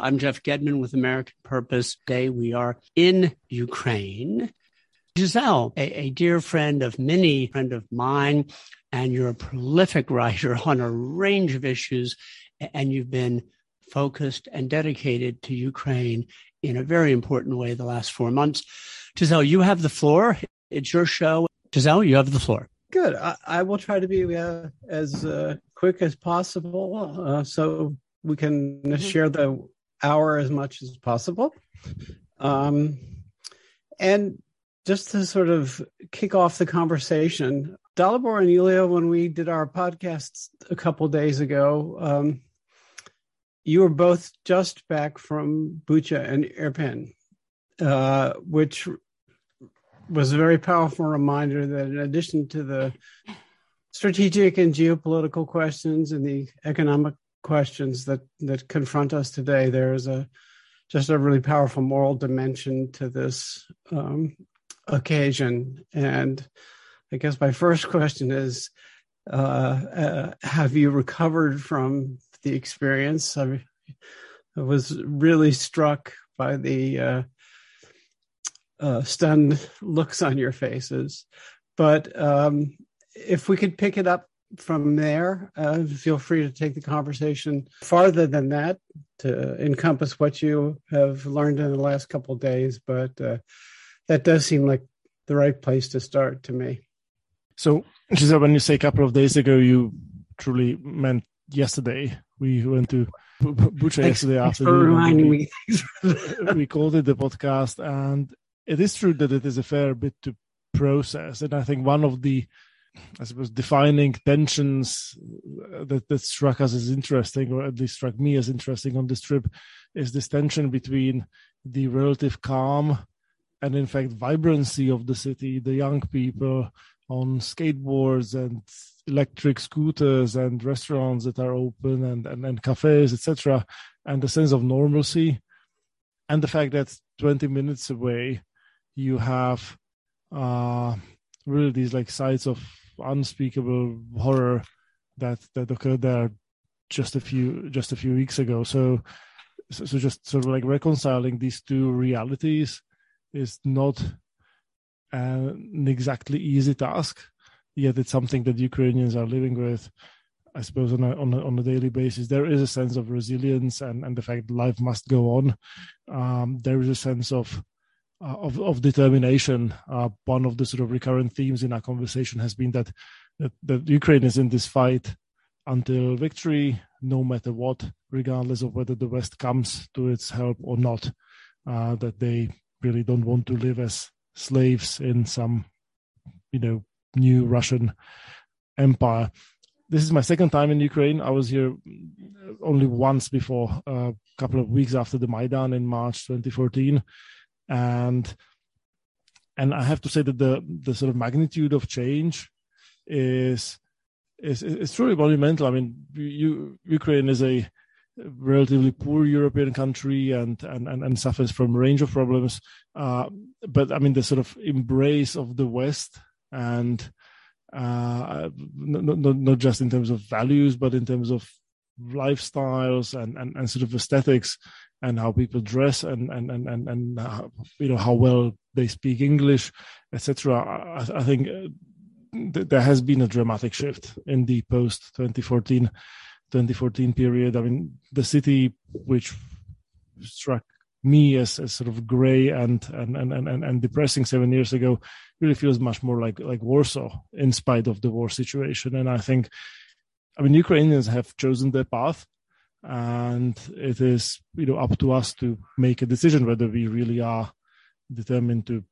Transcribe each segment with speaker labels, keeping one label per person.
Speaker 1: I'm Jeff Gedmin with American Purpose. Today we are in Ukraine. Giselle, a, a dear friend of many, friend of mine, and you're a prolific writer on a range of issues, and you've been focused and dedicated to Ukraine in a very important way the last four months. Giselle, you have the floor. It's your show. Giselle, you have the floor.
Speaker 2: Good. I, I will try to be uh, as uh, quick as possible uh, so we can mm-hmm. share the hour as much as possible. Um, and just to sort of kick off the conversation, Dalibor and Iulia, when we did our podcast a couple days ago, um, you were both just back from Bucha and Irpin, uh, which was a very powerful reminder that in addition to the strategic and geopolitical questions and the economic questions that that confront us today, there is a just a really powerful moral dimension to this um, occasion. And I guess my first question is: uh, uh, Have you recovered from the experience? I, I was really struck by the uh, uh stunned looks on your faces, but um, if we could pick it up from there. Uh, feel free to take the conversation farther than that to encompass what you have learned in the last couple of days. But uh, that does seem like the right place to start to me.
Speaker 3: So, Giselle, when you say a couple of days ago, you truly meant yesterday. We went to Bucha yesterday afternoon.
Speaker 2: reminding me.
Speaker 3: we called it the podcast, and it is true that it is a fair bit to process. And I think one of the I suppose defining tensions that, that struck us as interesting, or at least struck me as interesting on this trip, is this tension between the relative calm and, in fact, vibrancy of the city, the young people on skateboards and electric scooters and restaurants that are open and, and, and cafes, etc., and the sense of normalcy, and the fact that 20 minutes away you have uh, really these like sites of unspeakable horror that that occurred there just a few just a few weeks ago. So, so, so just sort of like reconciling these two realities is not an exactly easy task. Yet it's something that Ukrainians are living with. I suppose on a, on a, on a daily basis, there is a sense of resilience and, and the fact life must go on. Um, there is a sense of uh, of, of determination. Uh, one of the sort of recurrent themes in our conversation has been that, that, that Ukraine is in this fight until victory, no matter what, regardless of whether the West comes to its help or not. Uh, that they really don't want to live as slaves in some, you know, new Russian empire. This is my second time in Ukraine. I was here only once before, a uh, couple of weeks after the Maidan in March 2014 and and I have to say that the the sort of magnitude of change is is is truly monumental. I mean, you, Ukraine is a relatively poor European country and and and, and suffers from a range of problems. Uh, but I mean, the sort of embrace of the West and uh, not, not, not just in terms of values, but in terms of lifestyles and, and, and sort of aesthetics and how people dress and and and and, and uh, you know how well they speak English, etc. I, I, think uh, th- there has been a dramatic shift in the post 2014 2014 period. I mean, the city which struck me as, as sort of gray and, and and, and and depressing seven years ago really feels much more like like Warsaw in spite of the war situation. And I think, I mean, Ukrainians have chosen their path and it is you know up to us to make a decision whether we really are determined to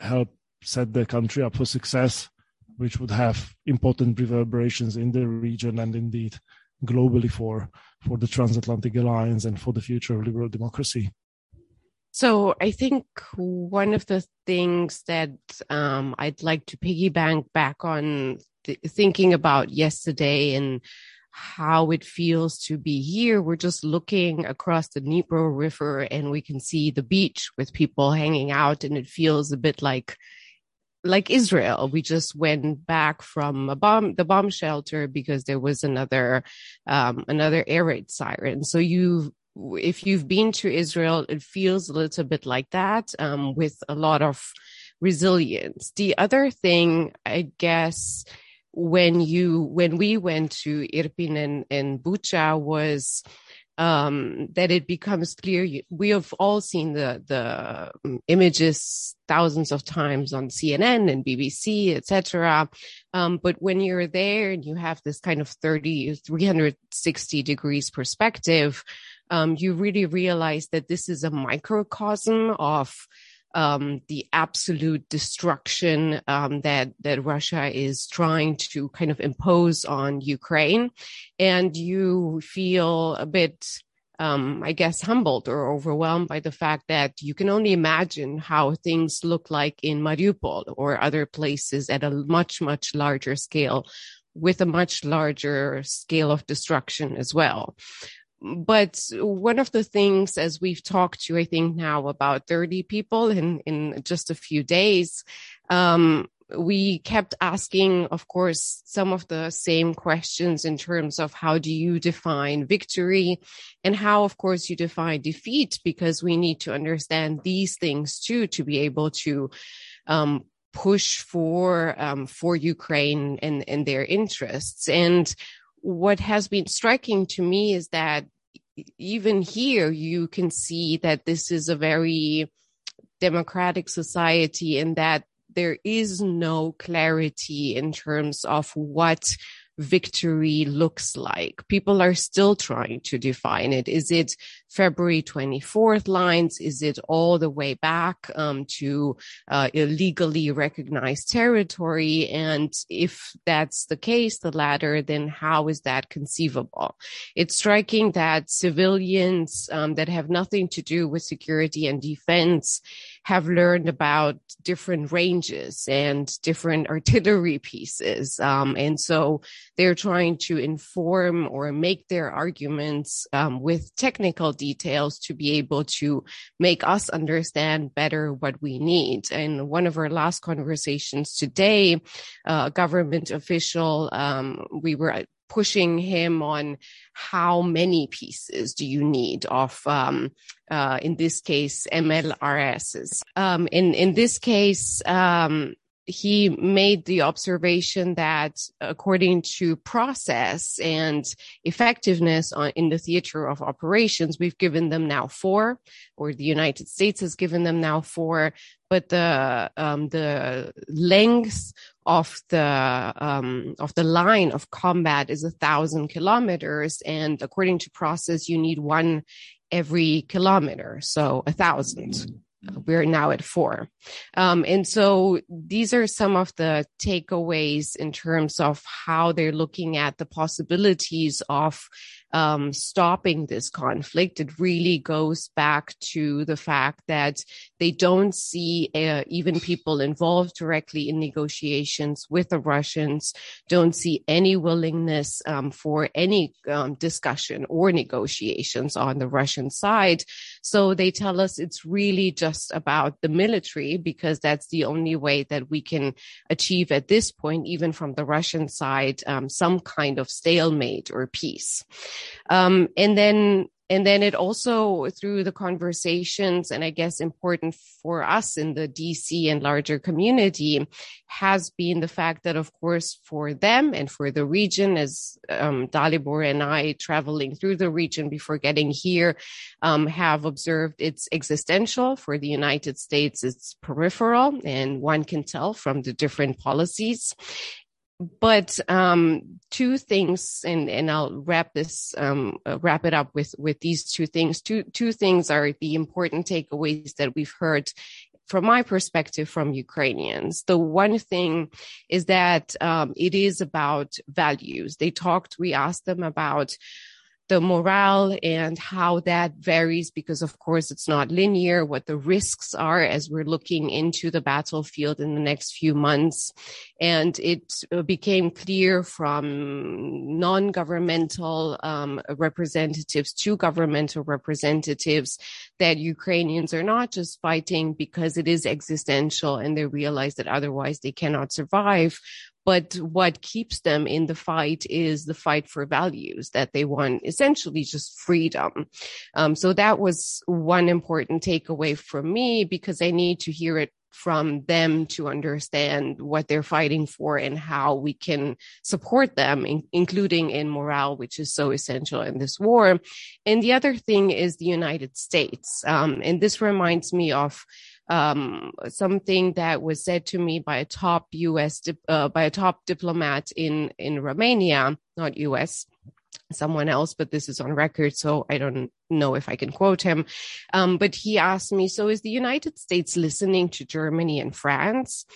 Speaker 3: help set the country up for success which would have important reverberations in the region and indeed globally for for the transatlantic alliance and for the future of liberal democracy.
Speaker 4: So I think one of the things that um, I'd like to piggyback back on th- thinking about yesterday and how it feels to be here. We're just looking across the Dnipro River and we can see the beach with people hanging out and it feels a bit like like Israel. We just went back from a bomb, the bomb shelter because there was another, um, another air raid siren. So you if you've been to Israel, it feels a little bit like that, um, with a lot of resilience. The other thing, I guess, when you when we went to Irpin and, and Bucha was um, that it becomes clear. We have all seen the the um, images thousands of times on CNN and BBC, etc. Um, but when you're there and you have this kind of 30, 360 degrees perspective, um, you really realize that this is a microcosm of um, the absolute destruction um, that that Russia is trying to kind of impose on Ukraine, and you feel a bit. Um, I guess humbled or overwhelmed by the fact that you can only imagine how things look like in Mariupol or other places at a much, much larger scale with a much larger scale of destruction as well but one of the things as we've talked to i think now about 30 people in in just a few days um, we kept asking of course some of the same questions in terms of how do you define victory and how of course you define defeat because we need to understand these things too to be able to um, push for um, for ukraine and and their interests. And what has been striking to me is that even here you can see that this is a very democratic society and that there is no clarity in terms of what victory looks like. People are still trying to define it. Is it February 24th lines? Is it all the way back um, to uh, illegally recognized territory? And if that's the case, the latter, then how is that conceivable? It's striking that civilians um, that have nothing to do with security and defense have learned about different ranges and different artillery pieces. Um, and so they're trying to inform or make their arguments um, with technical details to be able to make us understand better what we need. And one of our last conversations today, a government official, um, we were pushing him on how many pieces do you need of, um, uh, in this case, MLRSs. Um, in, in this case, um, he made the observation that according to process and effectiveness on, in the theater of operations, we've given them now four, or the United States has given them now four, but the um, the length of the um, of the line of combat is a thousand kilometers, and according to process, you need one every kilometer, so a thousand we're now at four. Um, and so these are some of the takeaways in terms of how they're looking at the possibilities of um, stopping this conflict. It really goes back to the fact that they don't see uh, even people involved directly in negotiations with the Russians, don't see any willingness um, for any um, discussion or negotiations on the Russian side. So they tell us it's really just about the military because that's the only way that we can achieve at this point, even from the Russian side, um, some kind of stalemate or peace. Um, and then and then it also through the conversations and i guess important for us in the dc and larger community has been the fact that of course for them and for the region as um, dalibor and i traveling through the region before getting here um, have observed it's existential for the united states. It's peripheral and one can tell from the different policies but um, two things, and and I'll wrap this um, uh, wrap it up with with these two things. Two two things are the important takeaways that we've heard from my perspective from Ukrainians. The one thing is that um, it is about values. They talked. We asked them about the morale and how that varies because of course it's not linear what the risks are as we're looking into the battlefield in the next few months. And it uh, became clear from non-governmental um, representatives to governmental representatives that ukrainians are not just fighting because it is existential and they realize that otherwise they cannot survive But what keeps them in the fight is the fight for values that they want, essentially just freedom. Um, so that was one important takeaway from me because I need to hear it from them to understand what they're fighting for and how we can support them, in, including in morale, which is so essential in this war. And the other thing is the United States. Um, and this reminds me of um, something that was said to me by a top U.S. Uh, by a top diplomat in in Romania, not U.S someone else, but this is on record, so I don't know if I can quote him. Um, but he asked me, so is the United States listening to Germany and France?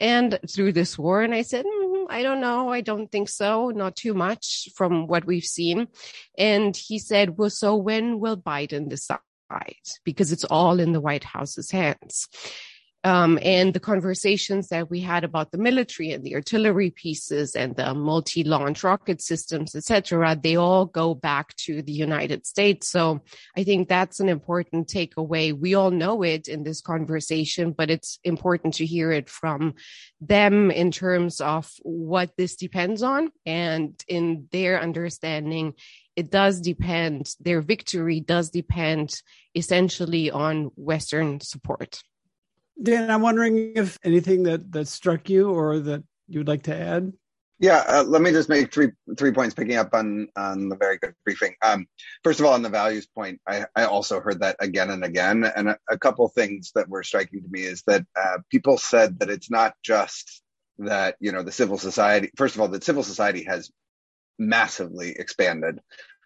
Speaker 4: And through this war, and I said, mm, I don't know. I don't think so. Not too much from what we've seen. And he said, well, so when will Biden decide? Because it's all in the White House's hands um, and the conversations that we had about the military and the artillery pieces and the multi-launch rocket systems, etc., they all go back to the United States. So I think that's an important takeaway. We all know it in this conversation, but it's important to hear it from them in terms of what this depends on and in their understanding it does depend, their victory does depend essentially on Western support.
Speaker 2: Dan, I'm wondering if anything that that struck you or that you would like to add.
Speaker 5: Yeah, uh, let me just make three three points picking up on on the very good briefing. Um, first of all, on the values point, I, I also heard that again and again, and a, a couple things that were striking to me is that uh, people said that it's not just that you know the civil society. First of all, that civil society has massively expanded.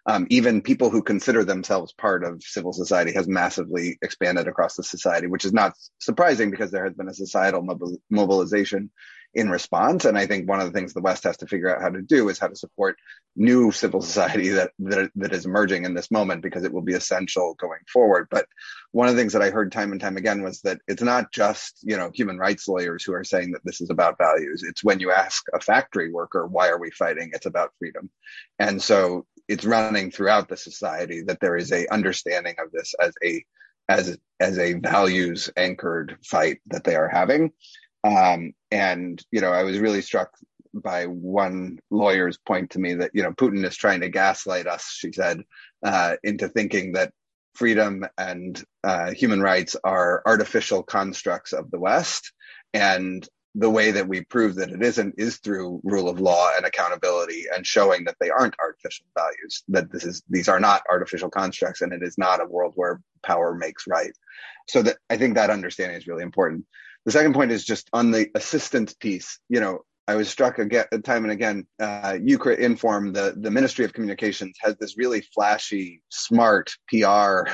Speaker 5: Um, even people who consider themselves part of civil society has massively expanded across the society, which is not surprising because there has been a societal mobilization in response. And I think one of the things the West has to figure out how to do is how to support new civil society that, that, that is emerging in this moment because it will be essential going forward. But one of the things that I heard time and time again was that it's not just, you know, human rights lawyers who are saying that this is about values. It's when you ask a factory worker, why are we fighting? It's about freedom. And so it's running throughout the society that there is a understanding of this as a as as a values anchored fight that they are having um, and you know i was really struck by one lawyer's point to me that you know putin is trying to gaslight us she said uh, into thinking that freedom and uh, human rights are artificial constructs of the west. And the way that we prove that it isn't is through rule of law and accountability and showing that they aren't artificial values that this is these are not artificial constructs and it is not a world where power makes right. So that i think that understanding is really important the second point is just on the assistance piece you know I was struck again, time and again. Uh, Ukrinform, the the Ministry of Communications, has this really flashy, smart PR.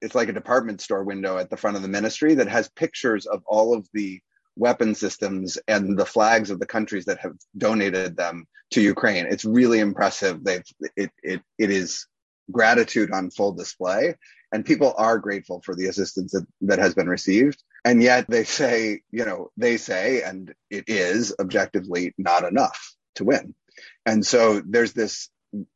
Speaker 5: It's like a department store window at the front of the ministry that has pictures of all of the weapon systems and the flags of the countries that have donated them to Ukraine. It's really impressive. They've it it it is gratitude on full display, and people are grateful for the assistance that, that has been received. And yet they say, you know, they say, and it is objectively not enough to win. And so there's this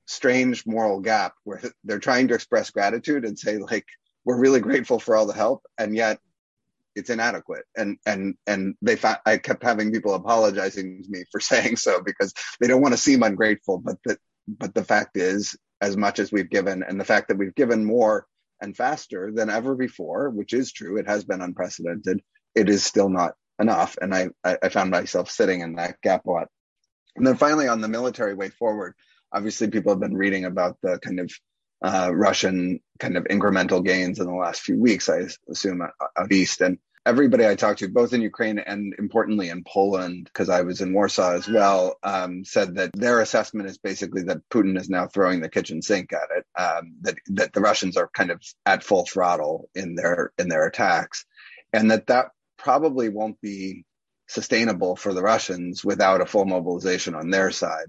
Speaker 5: strange moral gap where they're trying to express gratitude and say like we're really grateful for all the help and yet it's inadequate and and and they found i kept having people apologizing to me for saying so because they don't want to seem ungrateful but the but the fact is as much as we've given and the fact that we've given more and faster than ever before which is true. It has been unprecedented. It is still not enough. And i i found myself sitting in that gap a lot. And then finally on the military way forward obviously people have been reading about the kind of uh, Russian kind of incremental gains in the last few weeks, I assume out east. And everybody I talked to, both in Ukraine and importantly in Poland, because I was in Warsaw as well, um, said that their assessment is basically that Putin is now throwing the kitchen sink at it. Um, that that the Russians are kind of at full throttle in their in their attacks, and that that probably won't be sustainable for the Russians without a full mobilization on their side.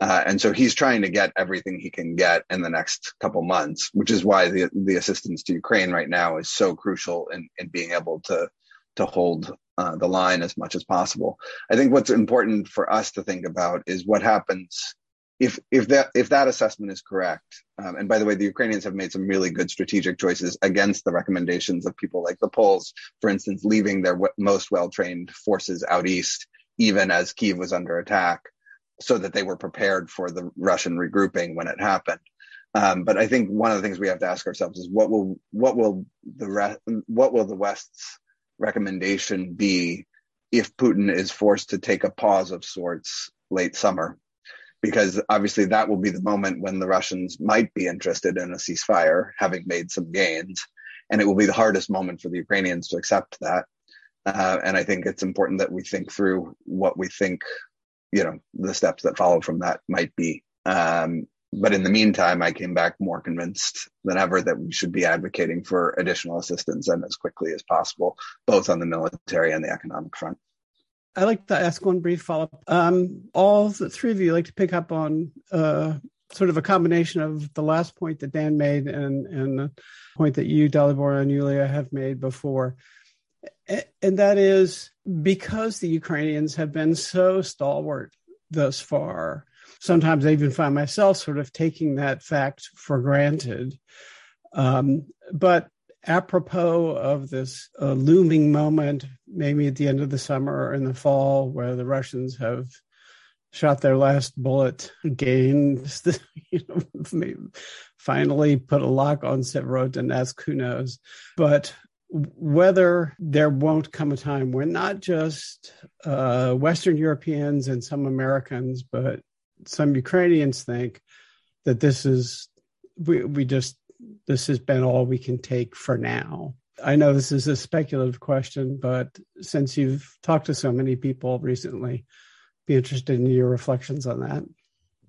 Speaker 5: Uh, and so he's trying to get everything he can get in the next couple months, which is why the the assistance to Ukraine right now is so crucial in, in being able to to hold uh, the line as much as possible. I think what's important for us to think about is what happens if if that if that assessment is correct. Um, and by the way, the Ukrainians have made some really good strategic choices against the recommendations of people like the Poles, for instance, leaving their w- most well trained forces out east even as Kiev was under attack, so that they were prepared for the Russian regrouping when it happened. Um, but I think one of the things we have to ask ourselves is what will what will the re- what will the West's recommendation be if Putin is forced to take a pause of sorts late summer? Because obviously that will be the moment when the Russians might be interested in a ceasefire, having made some gains, and it will be the hardest moment for the Ukrainians to accept that. Uh, and I think it's important that we think through what we think, you know, the steps that follow from that might be. Um, but in the meantime, I came back more convinced than ever that we should be advocating for additional assistance and as quickly as possible, both on the military and the economic front.
Speaker 2: I'd like to ask one brief follow up. Um, all three of you like to pick up on uh, sort of a combination of the last point that Dan made and, and the point that you, Dalibor, and Iulia have made before. And that is because the Ukrainians have been so stalwart thus far sometimes I even find myself sort of taking that fact for granted. Um, but apropos of this uh, looming moment, maybe at the end of the summer or in the fall, where the Russians have shot their last bullet, gained, you know, finally put a lock on Severodonetsk, who knows? But whether there won't come a time when not just uh, Western Europeans and some Americans, but some Ukrainians think that this is we we just this has been all we can take for now. I know this is a speculative question, but since you've talked to so many people recently, be interested in your reflections on that.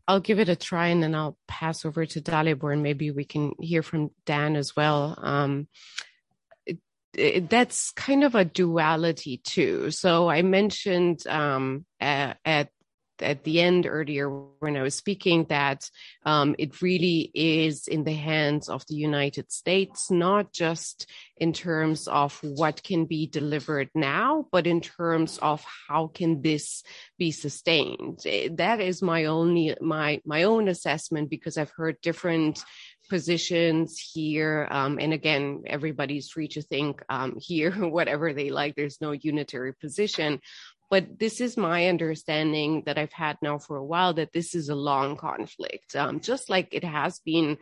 Speaker 4: I'll give it a try and then I'll pass over to Dalibor and maybe we can hear from Dan as well. Um, it, it, that's kind of a duality too. So I mentioned um, at, at at the end earlier when I was speaking that um, it really is in the hands of the United States, not just in terms of what can be delivered now, but in terms of how can this be sustained. Eh, that is my only my my own assessment because I've heard different positions here. Um, and again, everybody's free to think um, here whatever they like. There's no unitary position. But this is my understanding that I've had now for a while that this is a long conflict, um, just like it has been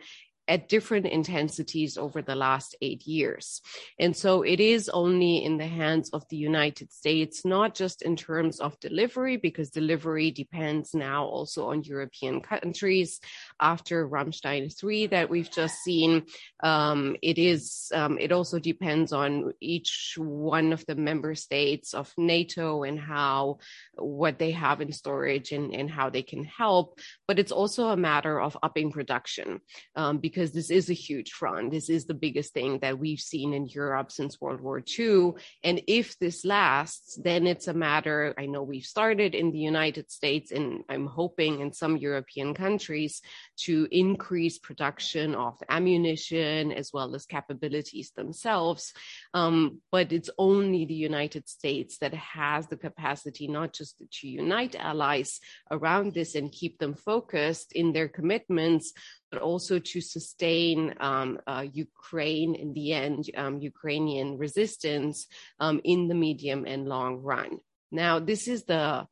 Speaker 4: at different intensities over the last eight years. And so it is only in the hands of the United States, not just in terms of delivery, because delivery depends now also on European countries. After Ramstein 3 that we've just seen, um, it is, um, it also depends on each one of the member states of NATO and how, what they have in storage and, and how they can help. But it's also a matter of upping production um, because because this is a huge front. This is the biggest thing that we've seen in Europe since World War II. And if this lasts, then it's a matter, I know we've started in the United States, and I'm hoping in some European countries to increase production of ammunition as well as capabilities themselves. Um, but it's only the United States that has the capacity not just to unite allies around this and keep them focused in their commitments, but also to sustain um, uh, Ukraine in the end, um, Ukrainian resistance um, in the medium and long run. Now, this is the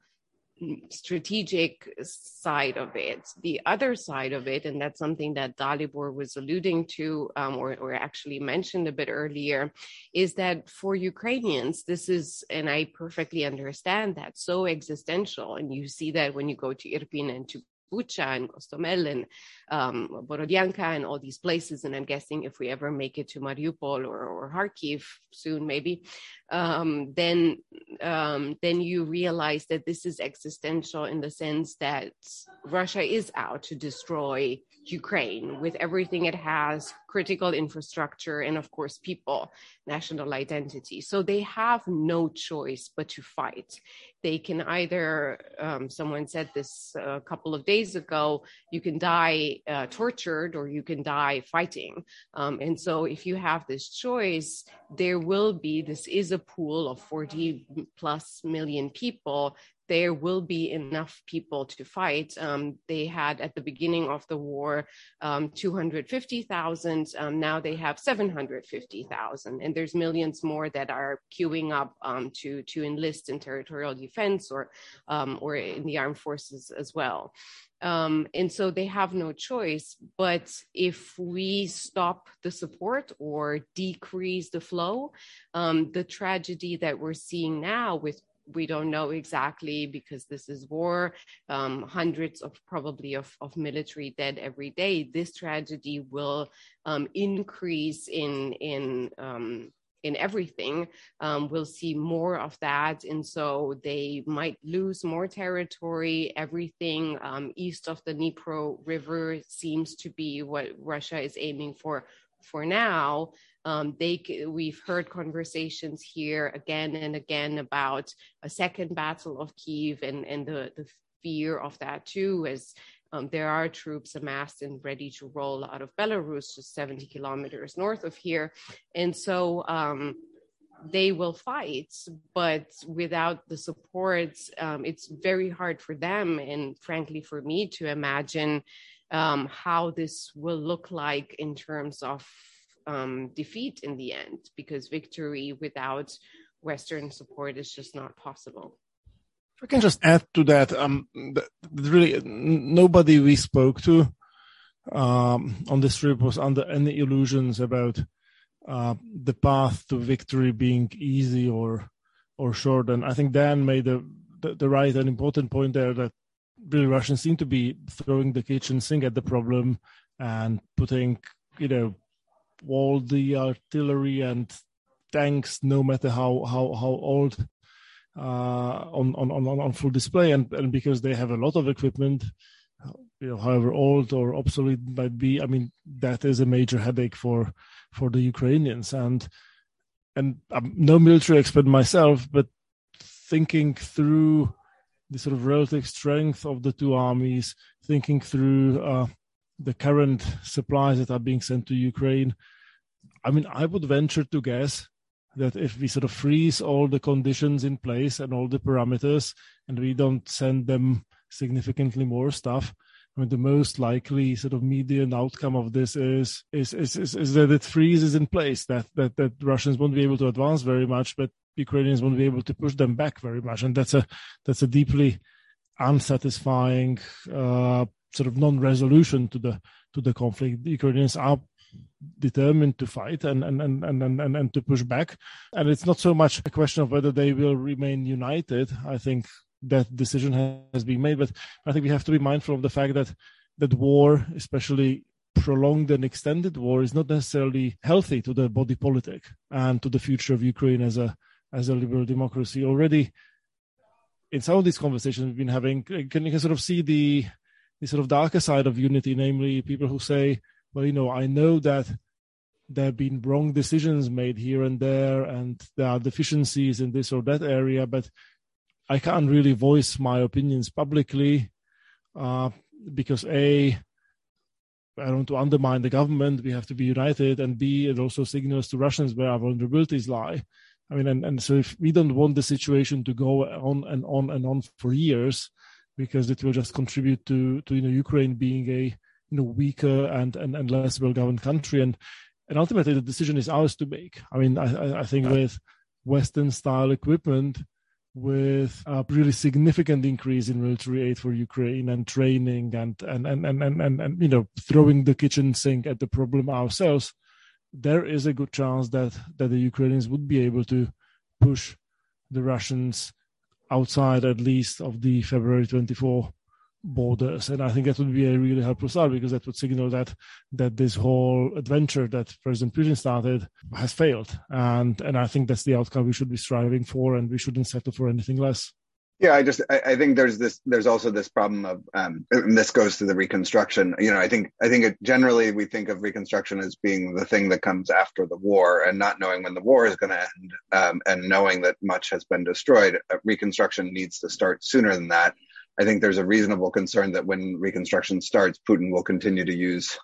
Speaker 4: strategic side of it. The other side of it, and that's something that Dalibor was alluding to, um, or, or, actually mentioned a bit earlier, is that for Ukrainians, this is, and I perfectly understand that, so existential. And you see that when you go to Irpin and to Bucha and Gostomel and um, Borodianka and all these places. And I'm guessing if we ever make it to Mariupol or, or Kharkiv soon, maybe, um, then um, then you realize that this is existential in the sense that Russia is out to destroy Ukraine with everything it has, critical infrastructure, and of course, people, national identity. So they have no choice but to fight. They can either, um, someone said this a couple of days ago, you can die uh, tortured or you can die fighting. Um, and so if you have this choice, there will be, this is a pool of 40 plus million people there will be enough people to fight. Um, they had at the beginning of the war um, 250,000. Um, now they have 750,000, and there's millions more that are queuing up um, to to enlist in territorial defense or um, or in the armed forces as well. Um, and so they have no choice. But if we stop the support or decrease the flow, um, the tragedy that we're seeing now with we don't know exactly because this is war. Um, hundreds of probably of, of military dead every day. This tragedy will um, increase in in um, in everything. Um, we'll see more of that. And so they might lose more territory. Everything um, east of the dnipro river seems to be what russia is aiming for for now um, they we've heard conversations here again and again about a second battle of kiev and and the the fear of that too as um, there are troops amassed and ready to roll out of Belarus, just 70 kilometers north of here. And so um, they will fight, but without the support, um, it's very hard for them and, frankly, for me to imagine um, how this will look like in terms of um, defeat in the end, because victory without Western support is just not possible.
Speaker 3: If I can just add to that, um, really nobody we spoke to um, on this trip was under any illusions about uh, the path to victory being easy or or short. And I think Dan made the, the, the right and important point there that really Russians seem to be throwing the kitchen sink at the problem and putting, you know, all the artillery and tanks, no matter how how how old, uh, on, on, on, on full display. And, and because they have a lot of equipment, you know, however old or obsolete might be, I mean, that is a major headache for, for the Ukrainians. And, and I'm no military expert myself, but thinking through the sort of relative strength of the two armies, thinking through uh, the current supplies that are being sent to Ukraine, I mean, I would venture to guess that if we sort of freeze all the conditions in place and all the parameters and we don't send them significantly more stuff, I mean, the most likely sort of median outcome of this is is is is, is that it freezes in place. That that that Russians won't be able to advance very much, but Ukrainians won't be able to push them back very much, and that's a that's a deeply unsatisfying uh, sort of non-resolution to the to the conflict. The Ukrainians are determined to fight and and, and, and, and, and to push back. And it's not so much a question of whether they will remain united. I think that decision has been made, but I think we have to be mindful of the fact that that war, especially prolonged and extended war, is not necessarily healthy to the body politic and to the future of Ukraine as a as a liberal democracy. Already, in some of these conversations we've been having, can you can sort of see the the sort of darker side of unity, namely people who say well, you know, I know that there have been wrong decisions made here and there, and there are deficiencies in this or that area, but I can't really voice my opinions publicly uh, because A, I don't want to undermine the government. We have to be united, and B, it also signals to Russians where our vulnerabilities lie. I mean, and, and so if we don't want the situation to go on and on and on for years, because it will just contribute to to you know Ukraine being a you know weaker and and, and less well governed country and and ultimately the decision is ours to make i mean i i think right. with western style equipment with a really significant increase in military aid for Ukraine and training and and and and and, and, and you know throwing the kitchen sink at the problem ourselves, there is a good chance that that the Ukrainians would be able to push the Russians outside at least of the February 24 borders. And i think that would be a really helpful start because that would signal that that this whole adventure that president putin started has failed. And and i think that's the outcome we should be striving for and we shouldn't settle for anything less
Speaker 5: yeah i just i, I think there's this there's also this problem of um and this goes to the reconstruction you know i think i think it, generally we think of reconstruction as being the thing that comes after the war and not knowing when the war is going to end um, and knowing that much has been destroyed uh, reconstruction needs to start sooner than that. I think there's a reasonable concern that when reconstruction starts, Putin will continue to use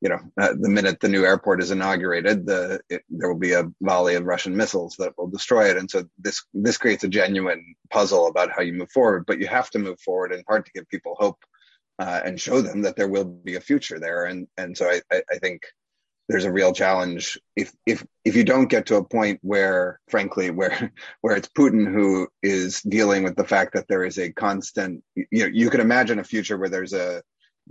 Speaker 5: you know, uh, the minute the new airport is inaugurated, the it, there will be a volley of Russian missiles that will destroy it. And so this this creates a genuine puzzle about how you move forward. But you have to move forward in part to give people hope uh, and show them that there will be a future there. And and so I, I, I think there's a real challenge if if if you don't get to a point where frankly where where it's Putin who is dealing with the fact that there is a constant you know you can imagine a future where there's a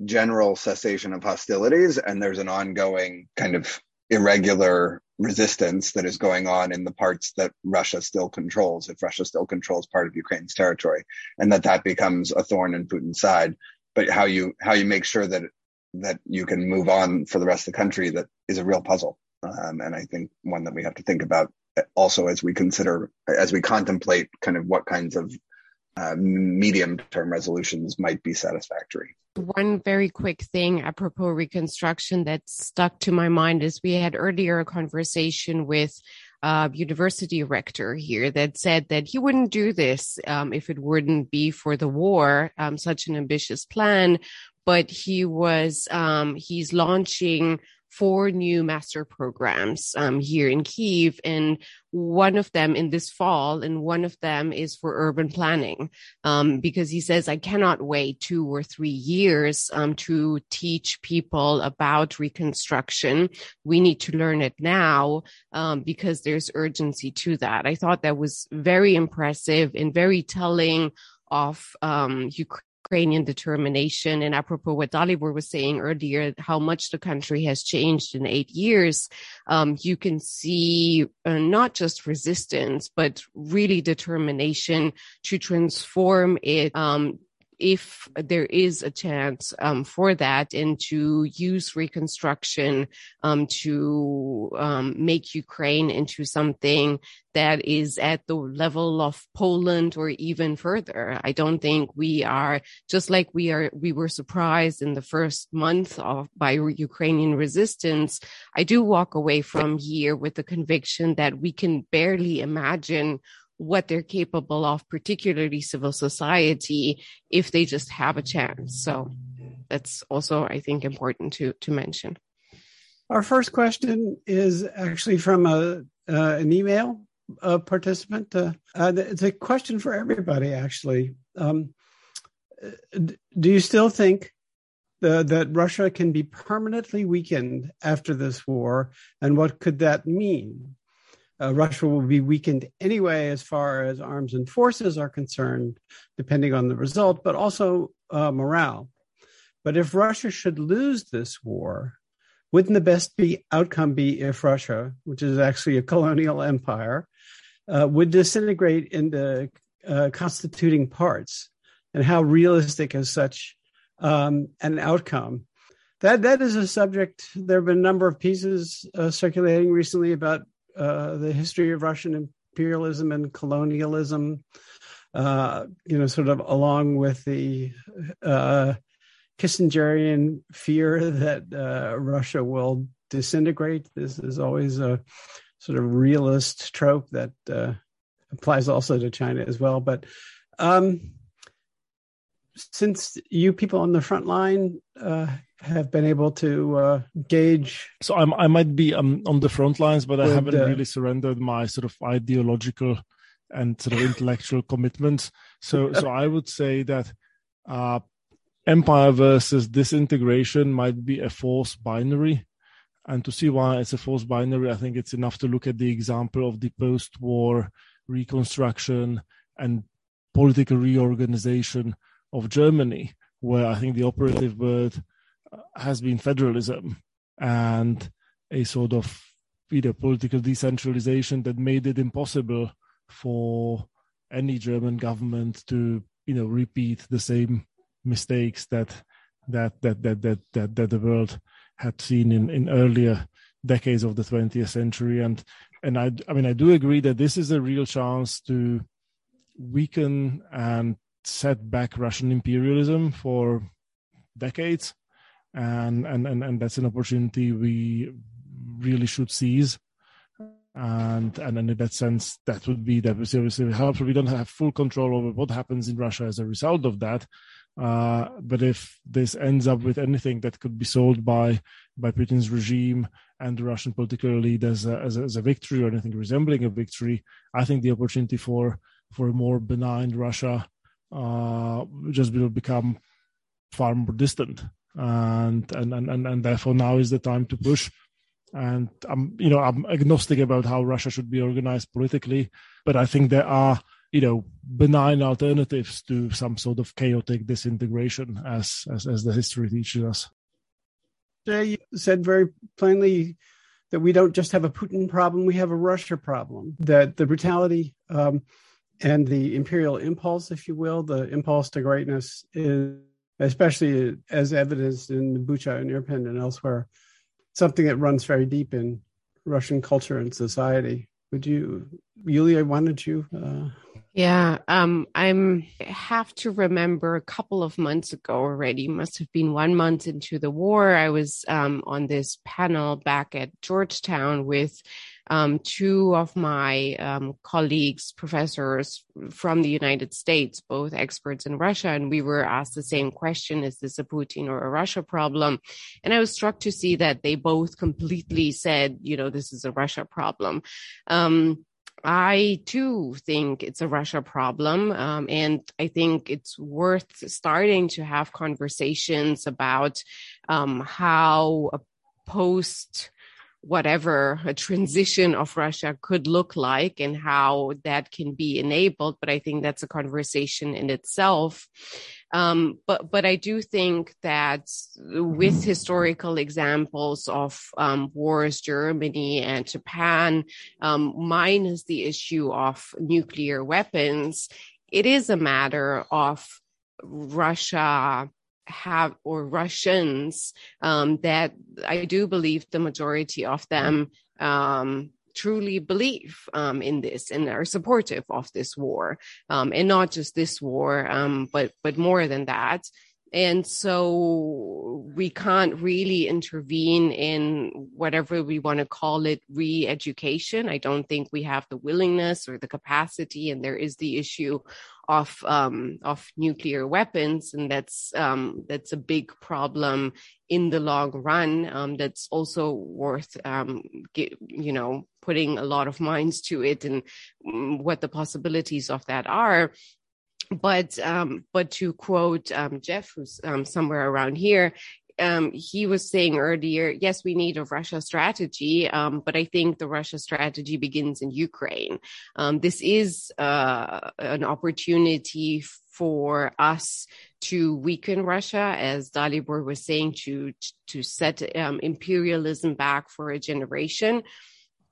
Speaker 5: general cessation of hostilities and there's an ongoing kind of irregular resistance that is going on in the parts that Russia still controls if Russia still controls part of Ukraine's territory and that that becomes a thorn in Putin's side but how you how you make sure that that you can move on for the rest of the country that is a real puzzle. Um, and I think one that we have to think about also as we consider, as we contemplate kind of what kinds of uh, medium term resolutions might be satisfactory.
Speaker 4: One very quick thing apropos reconstruction that stuck to my mind is we had earlier a conversation with university rector here that said that he wouldn't do this um, if it wouldn't be for the war, um, such an ambitious plan, but he was um, he's launching four new master programs um, here in Kiev, and one of them in this fall, and one of them is for urban planning, um, because he says I cannot wait two or three years um, to teach people about reconstruction. We need to learn it now um, because there's urgency to that. I thought that was very impressive and very telling of um, Ukraine Ukrainian determination. And apropos what Dalibor was saying earlier, how much the country has changed in eight years, um, you can see uh, not just resistance, but really determination to transform it um, if there is a chance um, for that and to use reconstruction um, to um, make Ukraine into something that is at the level of Poland or even further. I don't think we are just like we are, we were surprised in the first month of by Ukrainian resistance. I do walk away from here with the conviction that we can barely imagine what they're capable of, particularly civil society, if they just have a chance. So that's also, I think, important to to mention.
Speaker 2: Our first question is actually from a uh, an email participant. Uh, uh, it's a question for everybody, actually. Um, do you still think the, that Russia can be permanently weakened after this war, and what could that mean? Uh, Russia will be weakened anyway as far as arms and forces are concerned, depending on the result, but also uh, morale. But if Russia should lose this war, wouldn't the best be outcome be if Russia, which is actually a colonial empire, uh, would disintegrate into uh, constituting parts? And how realistic is such um, an outcome? That that is a subject. There have been a number of pieces uh, circulating recently about uh, the history of Russian imperialism and colonialism, uh, you know, sort of along with the uh, Kissingerian fear that uh, Russia will disintegrate. This is always a sort of realist trope that uh, applies also to China as well. But um, since you people on the front line uh, have been able to uh, gauge.
Speaker 3: So I'm, I might be um, on the front lines, but I haven't really surrendered my sort of ideological and sort of intellectual commitments. So, so I would say that uh, empire versus disintegration might be a false binary. And to see why it's a false binary, I think it's enough to look at the example of the post-war reconstruction and political reorganization of Germany, where I think the operative word uh, has been federalism and a sort of either political decentralization that made it impossible for any German government to you know repeat the same mistakes that that that that that that, that the world had seen in in earlier decades of the 20th century. And and I I mean I do agree that this is a real chance to weaken and set back Russian imperialism for decades and and and, and that's an opportunity we really should seize. And and, in that sense that would be that obviously helps we don't have full control over what happens in russia as a result of that. Uh, but if this ends up with anything that could be sold by by Putin's regime and the Russian political elite as a, as a, as a victory or anything resembling a victory, I think the opportunity for for a more benign Russia uh, just will become far more distant, and, and and and therefore now is the time to push. And I'm you know I'm agnostic about how Russia should be organized politically, but I think there are you know benign alternatives to some sort of chaotic disintegration as as, as the history teaches us.
Speaker 2: Jay You said very plainly that we don't just have a Putin problem, we have a Russia problem. That the brutality um, and the imperial impulse, if you will, the impulse to greatness is, especially as evidenced in the Bucha and Irpin and elsewhere, something that runs very deep in Russian culture and society. Would you, Iulia, why don't you? Uh...
Speaker 4: Yeah, um, I'm have to remember a couple of months ago already, must have been one month into the war. I was um, on this panel back at Georgetown with um, two of my um, colleagues, professors from the United States, both experts in Russia, and we were asked the same question: Is this a Putin or a Russia problem? And I was struck to see that they both completely said, you know, this is a Russia problem. Um, I too think it's a Russia problem. Um, and I think it's worth starting to have conversations about um, how a post whatever a transition of Russia could look like and how that can be enabled. But I think that's a conversation in itself. Um, but but I do think that with historical examples of um, wars, Germany and Japan, um, minus the issue of nuclear weapons, it is a matter of Russia have or Russians um, that I do believe the majority of them um, truly believe um, in this and are supportive of this war, um, and not just this war, um, but but more than that. And so we can't really intervene in whatever we want to call it re-education. I don't think we have the willingness or the capacity, and there is the issue of um, of nuclear weapons, and that's um, that's a big problem in the long run. Um, that's also worth um, get, you know putting a lot of minds to it and mm, what the possibilities of that are. But um, but to quote um, Jeff, who's somewhere around here, um, he was saying earlier, yes, we need a Russia strategy, um, but I think the Russia strategy begins in Ukraine. Um, this is uh, an opportunity for us to weaken Russia, as Dalibor was saying, to to set um, imperialism back for a generation.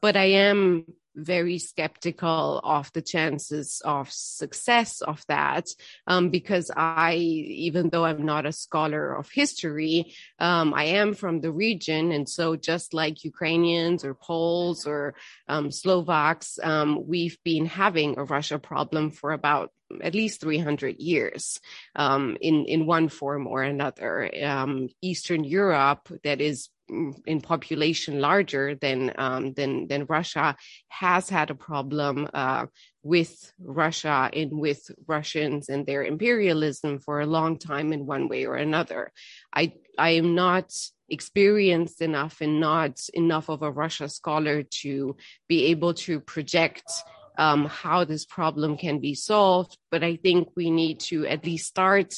Speaker 4: But I am very skeptical of the chances of success of that um, because I, even though I'm not a scholar of history, um, I am from the region. And so, just like Ukrainians or Poles or um, Slovaks, um, we've been having a Russia problem for about at least 300 years um, in in one form or another. Um, Eastern Europe, that is in population larger than um, than than Russia, has had a problem uh, with Russia and with Russians and their imperialism for a long time in one way or another. I I am not experienced enough and not enough of a Russia scholar to be able to project um, how this problem can be solved. But I think we need to at least start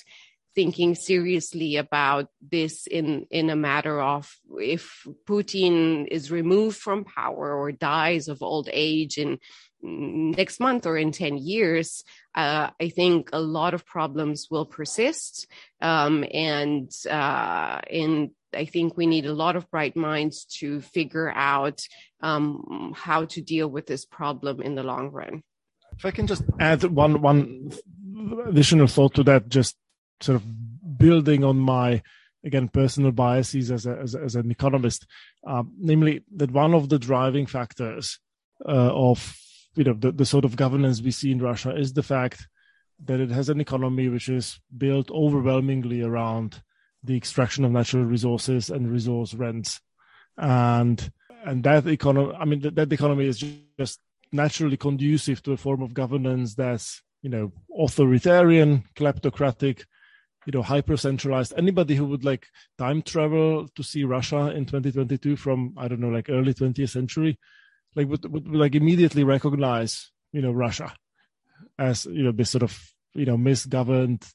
Speaker 4: thinking seriously about this in in a matter of if Putin is removed from power or dies of old age in next month or in 10 years, uh, I think a lot of problems will persist. Um, and, uh, I think we need a lot of bright minds to figure out um, how to deal with this problem in the long run.
Speaker 3: If I can just add one one additional thought to that, just sort of building on my again personal biases as a, as, as an economist, uh, namely that one of the driving factors uh, of you know the, the sort of governance we see in Russia is the fact that it has an economy which is built overwhelmingly around the extraction of natural resources and resource rents, and and that economy, I mean, that, that economy is just naturally conducive to a form of governance that's you know authoritarian, kleptocratic, you know, hyper centralized. Anybody who would like time travel to see Russia in 2022 from, I don't know, like early 20th century, like would, would like immediately recognize, you know, Russia as, you know, this sort of, you know, misgoverned,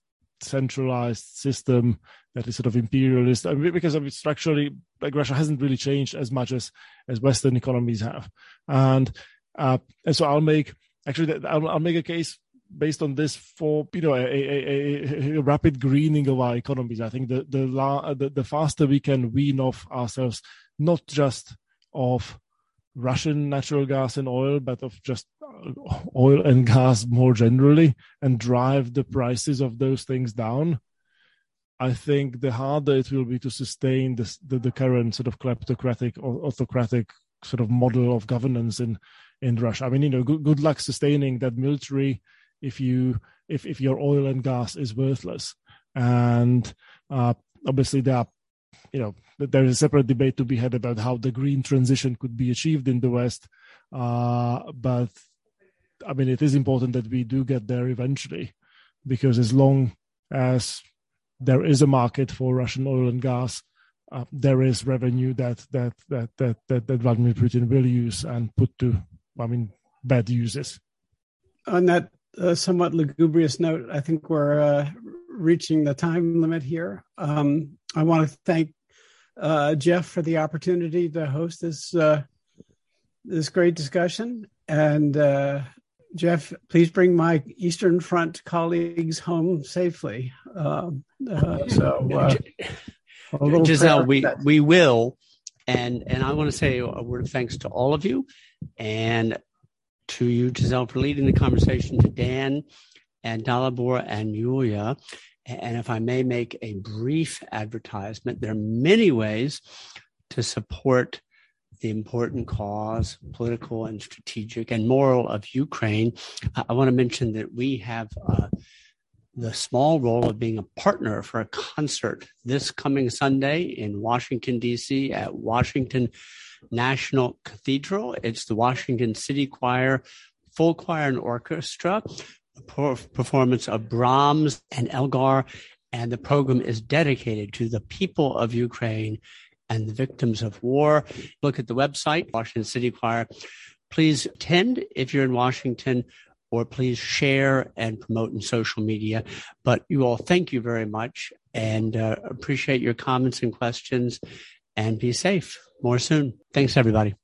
Speaker 3: centralized system that is sort of imperialist. I mean, because I mean, structurally, like Russia hasn't really changed as much as, as Western economies have. And, uh, and so I'll make, actually, I'll, I'll make a case based on this for you know a, a, a, rapid greening of our economies. I think the the, the the faster we can wean off ourselves, not just of Russian natural gas and oil, but of just uh, oil and gas more generally, and drive the prices of those things down. I think the harder it will be to sustain this, the, the current sort of kleptocratic or autocratic sort of model of governance in in Russia. I mean, you know, good, good luck sustaining that military if you if if your oil and gas is worthless. And uh, obviously, there are you know there is a separate debate to be had about how the green transition could be achieved in the West. Uh, but I mean, it is important that we do get there eventually, because as long as there is a market for Russian oil and gas, uh, there is revenue that that that that that, that Vladimir Putin will use and put to, I mean, bad uses.
Speaker 2: On that a somewhat lugubrious note, I think we're uh, reaching the time limit here. Um, I want to thank uh, Jeff for the opportunity to host this uh, this great discussion. And uh, Jeff, please bring my Eastern Front colleagues home safely. Um, uh, so, uh,
Speaker 1: Giselle, we we will. And and I want to say a word of thanks to all of you, and to you, Giselle, for leading the conversation, to Dan and Dalibor and Iulia. And if I may make a brief advertisement, there are many ways to support the important cause, political and strategic and moral of Ukraine. I want to mention that we have uh, the small role of being a partner for a concert this coming Sunday in Washington, D.C. at Washington National Cathedral. It's the Washington City Choir, full choir and orchestra, a performance of Brahms and Elgar. And the program is dedicated to the people of Ukraine and the victims of war. Look at the website, Washington City Choir. Please attend if you're in Washington or please share and promote in social media. But you all, thank you very much and uh, appreciate your comments and questions and be safe more soon. Thanks, everybody.